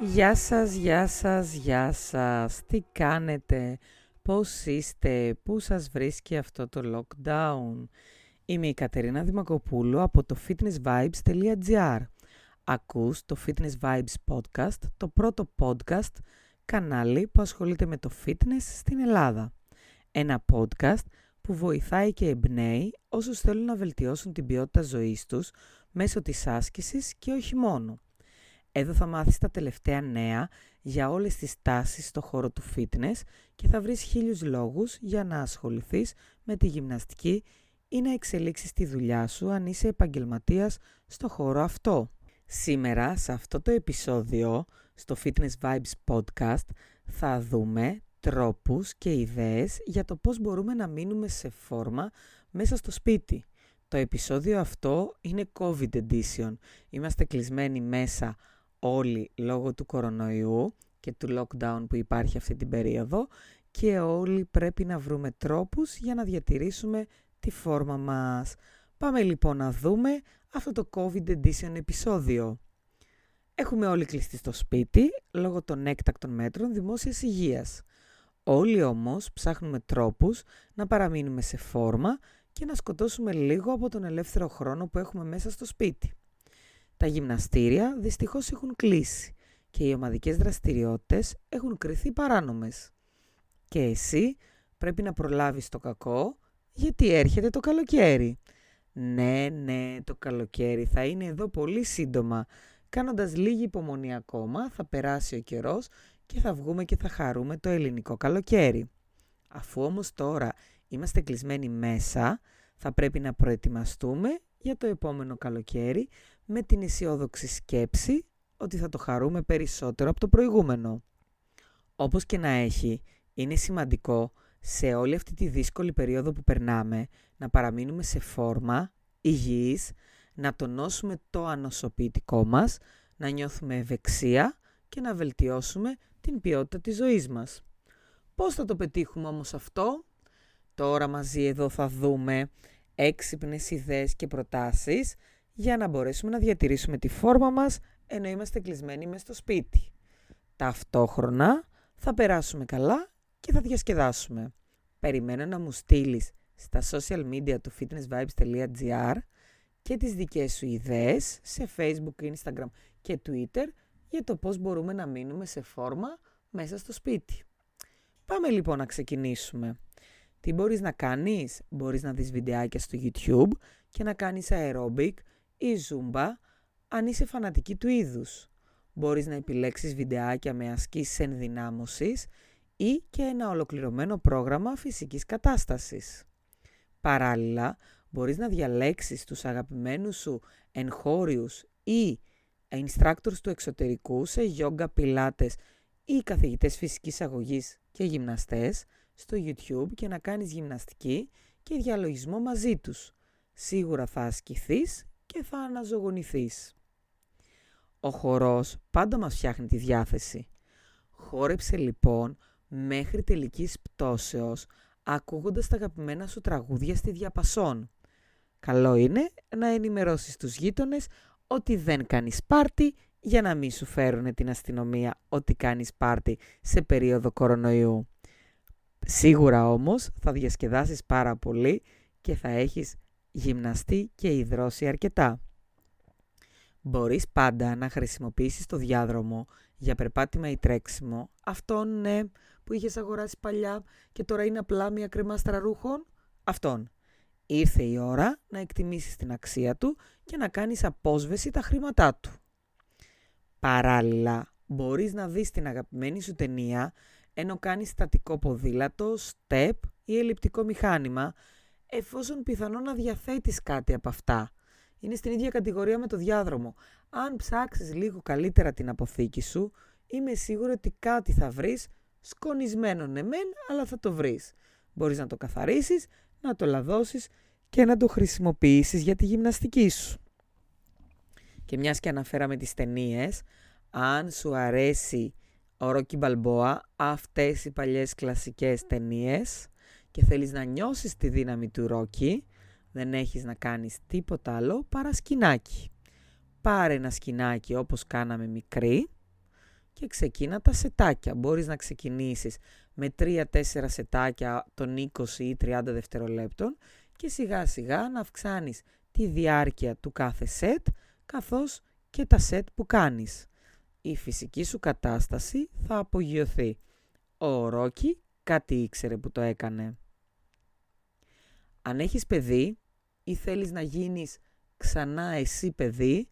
Γεια σας, γεια σας, γεια σας. Τι κάνετε, πώς είστε, πού σας βρίσκει αυτό το lockdown; Είμαι η Κατερίνα Δημακοπούλου από το fitnessvibes.gr. Ακούς το Fitness Vibes Podcast, το πρώτο podcast κανάλι που ασχολείται με το fitness στην Ελλάδα. Ένα podcast που βοηθάει και εμπνέει όσους θέλουν να βελτιώσουν την ποιότητα ζωής τους μέσω της άσκησης και όχι μόνο. Εδώ θα μάθεις τα τελευταία νέα για όλες τις τάσεις στο χώρο του fitness και θα βρεις χίλιους λόγους για να ασχοληθείς με τη γυμναστική ή να εξελίξεις τη δουλειά σου αν είσαι επαγγελματίας στο χώρο αυτό. Σήμερα, σε αυτό το επεισόδιο, στο Fitness Vibes Podcast, θα δούμε τρόπους και ιδέες για το πώς μπορούμε να μείνουμε σε φόρμα μέσα στο σπίτι. Το επεισόδιο αυτό είναι COVID edition. Είμαστε κλεισμένοι μέσα όλοι λόγω του κορονοϊού και του lockdown που υπάρχει αυτή την περίοδο και όλοι πρέπει να βρούμε τρόπους για να διατηρήσουμε τη φόρμα μας. Πάμε λοιπόν να δούμε αυτό το COVID edition επεισόδιο. Έχουμε όλοι κλειστεί στο σπίτι λόγω των έκτακτων μέτρων δημόσιας υγείας. Όλοι όμως ψάχνουμε τρόπους να παραμείνουμε σε φόρμα και να σκοτώσουμε λίγο από τον ελεύθερο χρόνο που έχουμε μέσα στο σπίτι. Τα γυμναστήρια δυστυχώς έχουν κλείσει και οι ομαδικές δραστηριότητες έχουν κριθεί παράνομες. Και εσύ πρέπει να προλάβεις το κακό γιατί έρχεται το καλοκαίρι. Ναι, ναι, το καλοκαίρι θα είναι εδώ πολύ σύντομα. Κάνοντας λίγη υπομονή ακόμα θα περάσει ο καιρός και θα βγούμε και θα χαρούμε το ελληνικό καλοκαίρι. Αφού όμως τώρα είμαστε κλεισμένοι μέσα, θα πρέπει να προετοιμαστούμε για το επόμενο καλοκαίρι με την αισιόδοξη σκέψη ότι θα το χαρούμε περισσότερο από το προηγούμενο. Όπως και να έχει, είναι σημαντικό σε όλη αυτή τη δύσκολη περίοδο που περνάμε να παραμείνουμε σε φόρμα, υγιείς, να τονώσουμε το ανοσοποιητικό μας, να νιώθουμε ευεξία και να βελτιώσουμε την ποιότητα της ζωής μας. Πώς θα το πετύχουμε όμως αυτό; Τώρα μαζί εδώ θα δούμε έξυπνες ιδέες και προτάσεις για να μπορέσουμε να διατηρήσουμε τη φόρμα μας ενώ είμαστε κλεισμένοι μες στο σπίτι. Ταυτόχρονα θα περάσουμε καλά και θα διασκεδάσουμε. Περιμένω να μου στείλεις στα social media του fitnessvibes.gr και τις δικές σου ιδέες σε facebook, instagram και twitter για το πώς μπορούμε να μείνουμε σε φόρμα μέσα στο σπίτι. Πάμε λοιπόν να ξεκινήσουμε. Τι μπορείς να κάνεις; Μπορείς να δεις βιντεάκια στο YouTube και να κάνεις aerobic ή zumba αν είσαι φανατική του είδους. Μπορείς να επιλέξεις βιντεάκια με ασκήσεις ενδυνάμωσης ή και ένα ολοκληρωμένο πρόγραμμα φυσικής κατάστασης. Παράλληλα, μπορείς να διαλέξεις τους αγαπημένους σου εγχώριους ή instructors του εξωτερικού σε yoga, πιλάτες ή καθηγητές φυσικής αγωγής και γυμναστές στο YouTube και να κάνεις γυμναστική και διαλογισμό μαζί τους. Σίγουρα θα ασκηθείς και θα αναζωογονηθείς. Ο χορός πάντα μας φτιάχνει τη διάθεση. Χόρεψε λοιπόν μέχρι τελικής πτώσεως ακούγοντας τα αγαπημένα σου τραγούδια στη διαπασόν. Καλό είναι να ενημερώσεις τους γείτονες ότι δεν κάνεις πάρτι για να μην σου φέρουν την αστυνομία ότι κάνεις πάρτι σε περίοδο κορονοϊού. Σίγουρα όμως θα διασκεδάσεις πάρα πολύ και θα έχεις γυμναστεί και υδρώσει αρκετά. Μπορείς πάντα να χρησιμοποιήσεις το διάδρομο για περπάτημα ή τρέξιμο, αυτόν ναι, που είχες αγοράσει παλιά και τώρα είναι απλά μια κρεμάστρα ρούχων, αυτόν. Ήρθε η ώρα να εκτιμήσεις την αξία του και να κάνεις απόσβεση τα χρήματά του. Παράλληλα, μπορείς να δεις την αγαπημένη σου ταινία ενώ κάνεις στατικό ποδήλατο, step ή ελλειπτικό μηχάνημα, εφόσον πιθανόν να διαθέτεις κάτι από αυτά. Είναι στην ίδια κατηγορία με το διάδρομο. Αν ψάξεις λίγο καλύτερα την αποθήκη σου, είμαι σίγουρη ότι κάτι θα βρεις, σκονισμένο ναι μεν, αλλά θα το βρεις. Μπορείς να το καθαρίσεις, να το λαδώσεις και να το χρησιμοποιήσεις για τη γυμναστική σου. Και μιας και αναφέραμε τις ταινίες, αν σου αρέσει ο Ρόκι Μπαλμπόα, αυτές οι παλιές κλασικές ταινίες και θέλεις να νιώσεις τη δύναμη του Ρόκι, δεν έχεις να κάνεις τίποτα άλλο παρά σκηνάκι. Πάρε ένα σκηνάκι όπως κάναμε μικρή και ξεκίνα τα σετάκια. Μπορείς να ξεκινήσεις με 3-4 σετάκια των 20 ή 30 δευτερολέπτων και σιγά σιγά να αυξάνεις τη διάρκεια του κάθε σετ καθώς και τα σετ που κάνεις. Η φυσική σου κατάσταση θα απογειωθεί. Ο Ρόκι κάτι ήξερε που το έκανε. Αν έχεις παιδί ή θέλεις να γίνεις ξανά εσύ παιδί,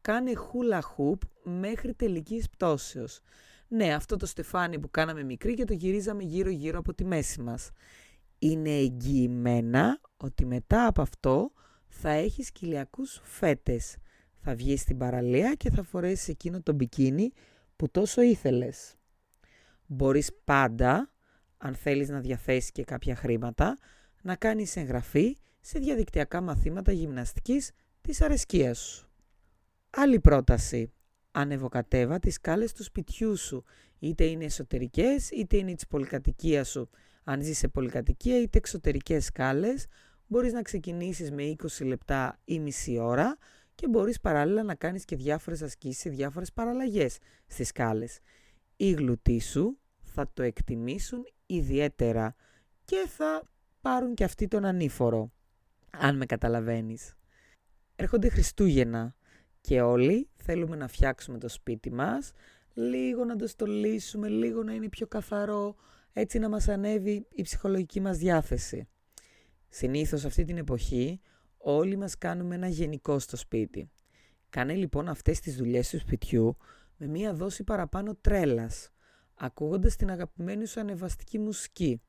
κάνε hula hoop μέχρι τελικής πτώσεως. Ναι, αυτό το στεφάνι που κάναμε μικρή και το γυρίζαμε γύρω-γύρω από τη μέση μας. Είναι εγγυημένα ότι μετά από αυτό θα έχεις κοιλιακούς φέτες. Θα βγεις στην παραλία και θα φορέσεις εκείνο το μπικίνι που τόσο ήθελες. Μπορείς πάντα, αν θέλεις να διαθέσεις και κάποια χρήματα, να κάνεις εγγραφή σε διαδικτυακά μαθήματα γυμναστικής της αρεσκίας σου. Άλλη πρόταση. Ανεβοκατέβα τις σκάλες του σπιτιού σου. Είτε είναι εσωτερικές, είτε είναι της πολυκατοικίας σου. Αν ζεις σε πολυκατοικία, είτε εξωτερικές σκάλες, μπορείς να ξεκινήσεις με 20 λεπτά ή μισή ώρα και μπορείς παράλληλα να κάνεις και διάφορες ασκήσεις σε διάφορες παραλλαγές στις σκάλες. Οι γλουτοί σου θα το εκτιμήσουν ιδιαίτερα και θα πάρουν και αυτοί τον ανήφορο, αν με καταλαβαίνεις. Έρχονται Χριστούγεννα και όλοι θέλουμε να φτιάξουμε το σπίτι μας, λίγο να το στολίσουμε, λίγο να είναι πιο καθαρό, έτσι να μας ανέβει η ψυχολογική μας διάθεση. Συνήθως αυτή την εποχή όλοι μας κάνουμε ένα γενικό στο σπίτι. Κάνε λοιπόν αυτές τις δουλειές του σπιτιού με μία δόση παραπάνω τρέλας, ακούγοντας την αγαπημένη σου ανεβαστική μουσική.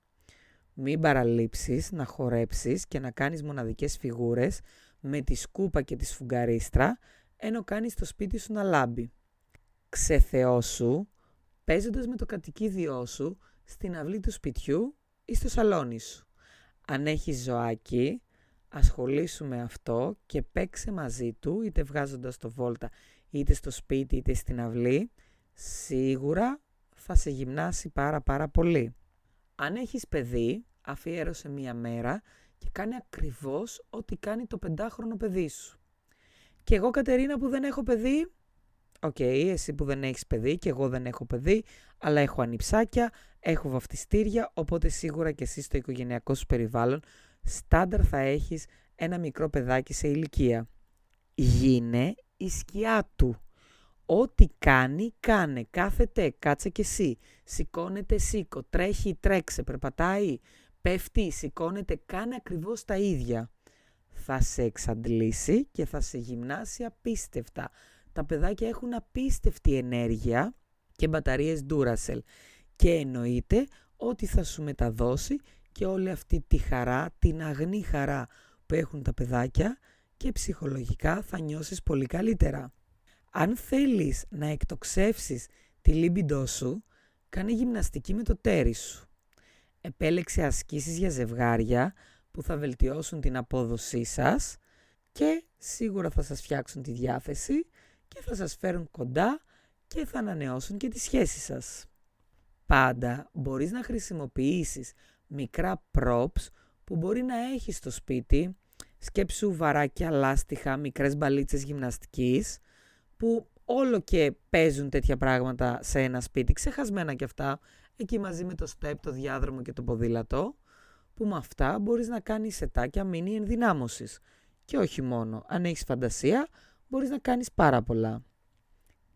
Μην παραλείψεις να χορέψεις και να κάνεις μοναδικές φιγούρες με τη σκούπα και τη σφουγγαρίστρα, ενώ κάνεις το σπίτι σου να λάμπει. Ξεθεώσου, παίζοντας με το κατοικίδιό σου στην αυλή του σπιτιού ή στο σαλόνι σου. Αν έχεις ζωάκι, ασχολήσου με αυτό και παίξε μαζί του, είτε βγάζοντας το βόλτα, είτε στο σπίτι, είτε στην αυλή, σίγουρα θα σε γυμνάσει πάρα πάρα πολύ. Αν έχεις παιδί, αφιέρωσε μία μέρα και κάνει ακριβώς ό,τι κάνει το πεντάχρονο παιδί σου. Και εγώ Κατερίνα που δεν έχω παιδί, οκ, εσύ που δεν έχεις παιδί και εγώ δεν έχω παιδί, αλλά έχω ανιψάκια, έχω βαφτιστήρια, οπότε σίγουρα και εσύ στο οικογενειακό σου περιβάλλον, στάνταρ θα έχεις ένα μικρό παιδάκι σε ηλικία. Γίνε η σκιά του. Ό,τι κάνει, κάνε. Κάθεται, κάτσε και εσύ. Σηκώνεται, σήκω. Τρέχει, τρέξε. Περπατάει, πέφτει, σηκώνεται. Κάνε ακριβώς τα ίδια. Θα σε εξαντλήσει και θα σε γυμνάσει απίστευτα. Τα παιδάκια έχουν απίστευτη ενέργεια και μπαταρίες Duracell. Και εννοείται ότι θα σου μεταδώσει και όλη αυτή τη χαρά, την αγνή χαρά που έχουν τα παιδάκια και ψυχολογικά θα νιώσεις πολύ καλύτερα. Αν θέλεις να εκτοξεύσεις τη λίμπιντό σου, κάνε γυμναστική με το τέρι σου. Επέλεξε ασκήσεις για ζευγάρια που θα βελτιώσουν την απόδοσή σας και σίγουρα θα σας φτιάξουν τη διάθεση και θα σας φέρουν κοντά και θα ανανεώσουν και τη σχέση σας. Πάντα μπορείς να χρησιμοποιήσεις μικρά props που μπορεί να έχεις στο σπίτι, σκέψου βαράκια, λάστιχα, μικρές μπαλίτσες γυμναστικής, που όλο και παίζουν τέτοια πράγματα σε ένα σπίτι, ξεχασμένα κι αυτά, εκεί μαζί με το step, το διάδρομο και το ποδήλατο, που με αυτά μπορείς να κάνεις σετάκια μίνι ενδυνάμωσης. Και όχι μόνο, αν έχεις φαντασία, μπορείς να κάνεις πάρα πολλά.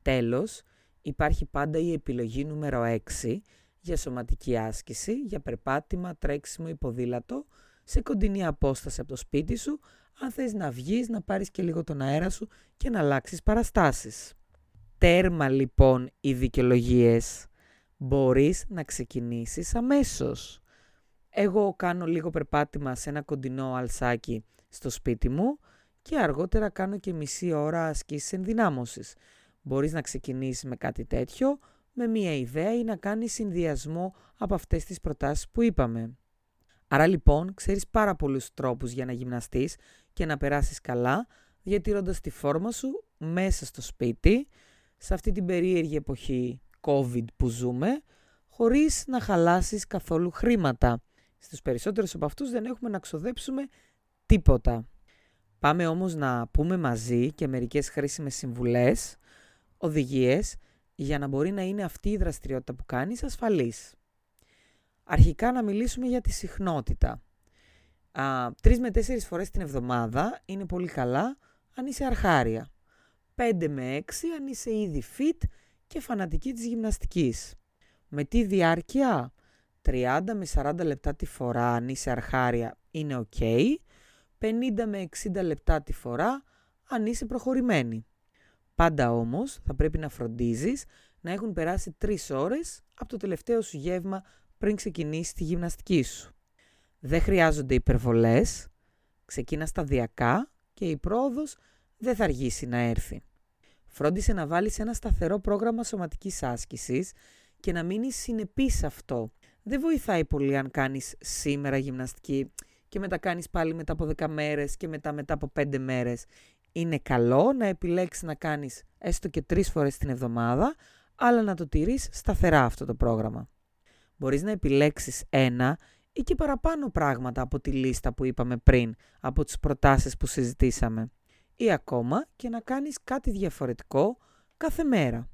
Τέλος, υπάρχει πάντα η επιλογή νούμερο 6 για σωματική άσκηση, για περπάτημα, τρέξιμο ή ποδήλατο, σε κοντινή απόσταση από το σπίτι σου, αν θες να βγεις, να πάρεις και λίγο τον αέρα σου και να αλλάξεις παραστάσεις. Τέρμα λοιπόν οι δικαιολογίες. Μπορείς να ξεκινήσεις αμέσως. Εγώ κάνω λίγο περπάτημα σε ένα κοντινό αλσάκι στο σπίτι μου και αργότερα κάνω και μισή ώρα ασκήσεις ενδυνάμωσης. Μπορείς να ξεκινήσεις με κάτι τέτοιο, με μία ιδέα ή να κάνεις συνδυασμό από αυτές τις προτάσεις που είπαμε. Άρα λοιπόν ξέρεις πάρα πολλούς τρόπους για να γυμναστείς και να περάσεις καλά, διατηρώντας τη φόρμα σου μέσα στο σπίτι, σε αυτή την περίεργη εποχή COVID που ζούμε, χωρίς να χαλάσεις καθόλου χρήματα. Στους περισσότερους από αυτούς δεν έχουμε να ξοδέψουμε τίποτα. Πάμε όμως να πούμε μαζί και μερικές χρήσιμες συμβουλές, οδηγίες για να μπορεί να είναι αυτή η δραστηριότητα που κάνεις ασφαλής. Αρχικά να μιλήσουμε για τη συχνότητα. Τρεις με τέσσερις φορές την εβδομάδα είναι πολύ καλά αν είσαι αρχάρια. 5 με 6 αν είσαι ήδη fit και φανατική της γυμναστικής. Με τι διάρκεια; 30 με 40 λεπτά τη φορά αν είσαι αρχάρια είναι ok, 50 με 60 λεπτά τη φορά αν είσαι προχωρημένη. Πάντα όμως θα πρέπει να φροντίζεις να έχουν περάσει 3 ώρες από το τελευταίο σου γεύμα πριν ξεκινήσεις τη γυμναστική σου. Δεν χρειάζονται υπερβολές, ξεκίνα σταδιακά και η πρόοδος δεν θα αργήσει να έρθει. Φρόντισε να βάλεις ένα σταθερό πρόγραμμα σωματικής άσκησης και να μείνεις συνεπής σε αυτό. Δεν βοηθάει πολύ αν κάνεις σήμερα γυμναστική και μετά κάνεις πάλι μετά από 10 μέρες και μετά μετά από 5 μέρες. Είναι καλό να επιλέξεις να κάνεις έστω και 3 φορές την εβδομάδα, αλλά να το τηρείς σταθερά αυτό το πρόγραμμα. Μπορείς να επιλέξεις ένα ή και παραπάνω πράγματα από τη λίστα που είπαμε πριν, από τις προτάσεις που συζητήσαμε. Ή ακόμα και να κάνεις κάτι διαφορετικό κάθε μέρα.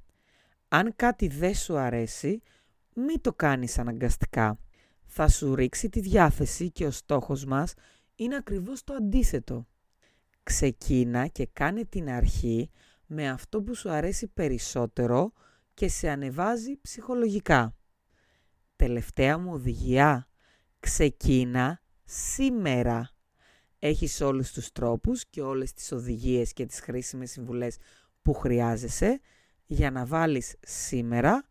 Αν κάτι δεν σου αρέσει, μην το κάνεις αναγκαστικά. Θα σου ρίξει τη διάθεση και ο στόχος μας είναι ακριβώς το αντίθετο. Ξεκίνα και κάνε την αρχή με αυτό που σου αρέσει περισσότερο και σε ανεβάζει ψυχολογικά. Τελευταία μου οδηγία. Ξεκίνα σήμερα. Έχεις όλους τους τρόπους και όλες τις οδηγίες και τις χρήσιμες συμβουλές που χρειάζεσαι για να βάλεις σήμερα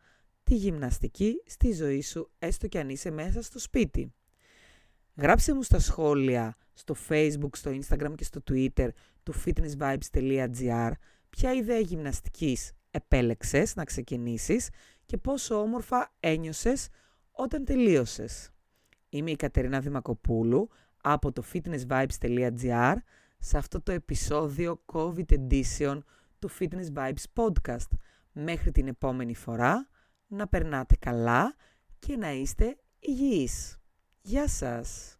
τη γυμναστική στη ζωή σου, έστω και αν είσαι μέσα στο σπίτι. Γράψε μου στα σχόλια, στο facebook, στο instagram και στο twitter του fitnessvibes.gr ποια ιδέα γυμναστικής επέλεξες να ξεκινήσεις και πόσο όμορφα ένιωσες όταν τελείωσες. Είμαι η Κατερίνα Δημακοπούλου από το fitnessvibes.gr σε αυτό το επεισόδιο COVID Edition του Fitness Vibes Podcast. Μέχρι την επόμενη φορά, να περνάτε καλά και να είστε υγιείς. Γεια σας!